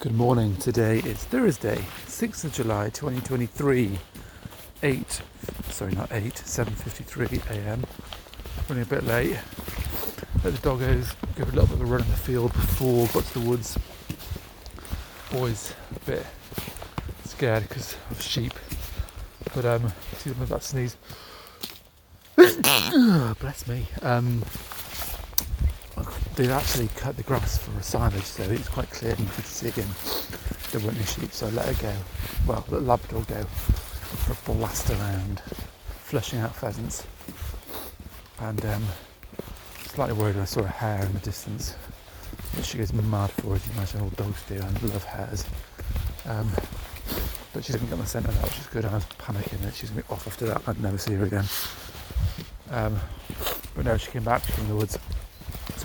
Good morning. Today is Thursday, 6th of July 2023. 8 sorry not 8 7:53 a.m. Running a bit late. Let the doggos go for a little bit of a run in the field before got to the woods. Boys a bit scared because of sheep. But um see them with that sneeze. Bless me. Um they'd actually cut the grass for a silage, so it's quite clear and you could see again there weren't any sheep, so I let her go. Well, let Labrador go for a blast around, flushing out pheasants. And um, slightly worried when I saw a hare in the distance, which she goes mad for, as you imagine all dogs do. I love hares. Um, but she didn't get the scent of that, which is good. I was panicking that she's going to be off after that. I'd never see her again. Um, but no, she came back from the woods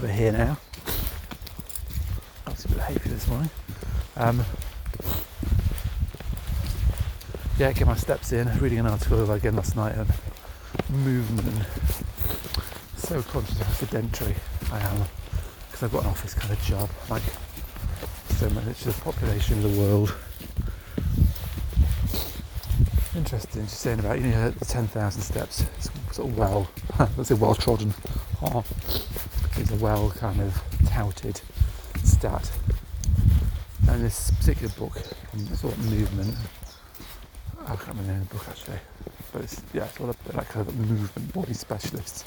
we're here now. That's a bit for this morning. Um, yeah, get my steps in. Reading an article again last night on movement so conscious of how sedentary I am because I've got an office kind of job, like so much of the population of the world. Interesting, she's saying about you know the ten thousand steps. It's sort of well, let's say well trodden. Oh is a well kind of touted stat. And this particular book, sort of movement, I can't remember the the book actually, but it's yeah, it's all a like kind of movement body specialists,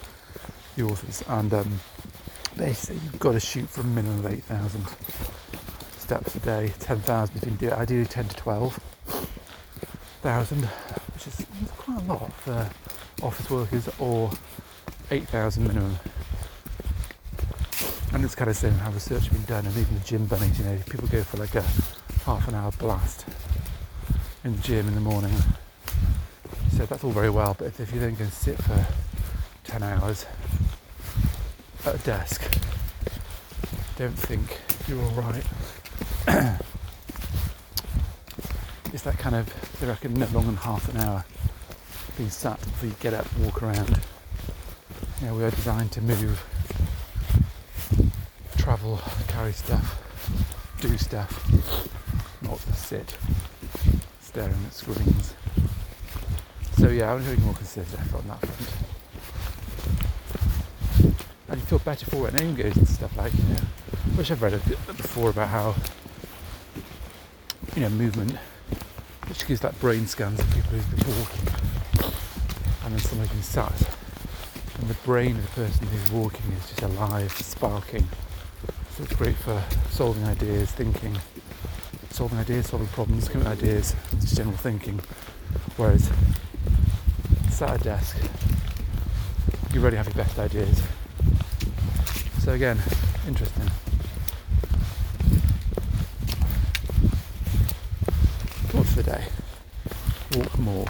the authors, and um, basically you've got to shoot for a minimum of eight thousand steps a day, ten thousand if you can do it, ideally ten to twelve thousand, which is quite a lot for office workers, or eight thousand minimum and it's kind of saying how research has been done, and even the gym bunnies, you know, people go for like a half an hour blast in the gym in the morning. So that's all very well, but if, you then go sit for 10 hours at a desk, don't think you're all right. it's that kind of, they reckon, no longer than half an hour being sat before you get up and walk around. Know, we are designed to move travel, carry stuff, do stuff, not sit staring at screens. So yeah, I'm be more considerate on that front. And you feel better for it. And goes into stuff like, you know, which I've read a bit before about how, you know, movement, which gives like brain scans of people who've been walking, and then somebody can sat, and the brain of the person who's walking is just alive, sparking so it's great for solving ideas, thinking, solving ideas, solving problems, coming with ideas, just general thinking. Whereas sat at a desk, you already have your best ideas. So again, interesting. Thoughts the day. Walk more.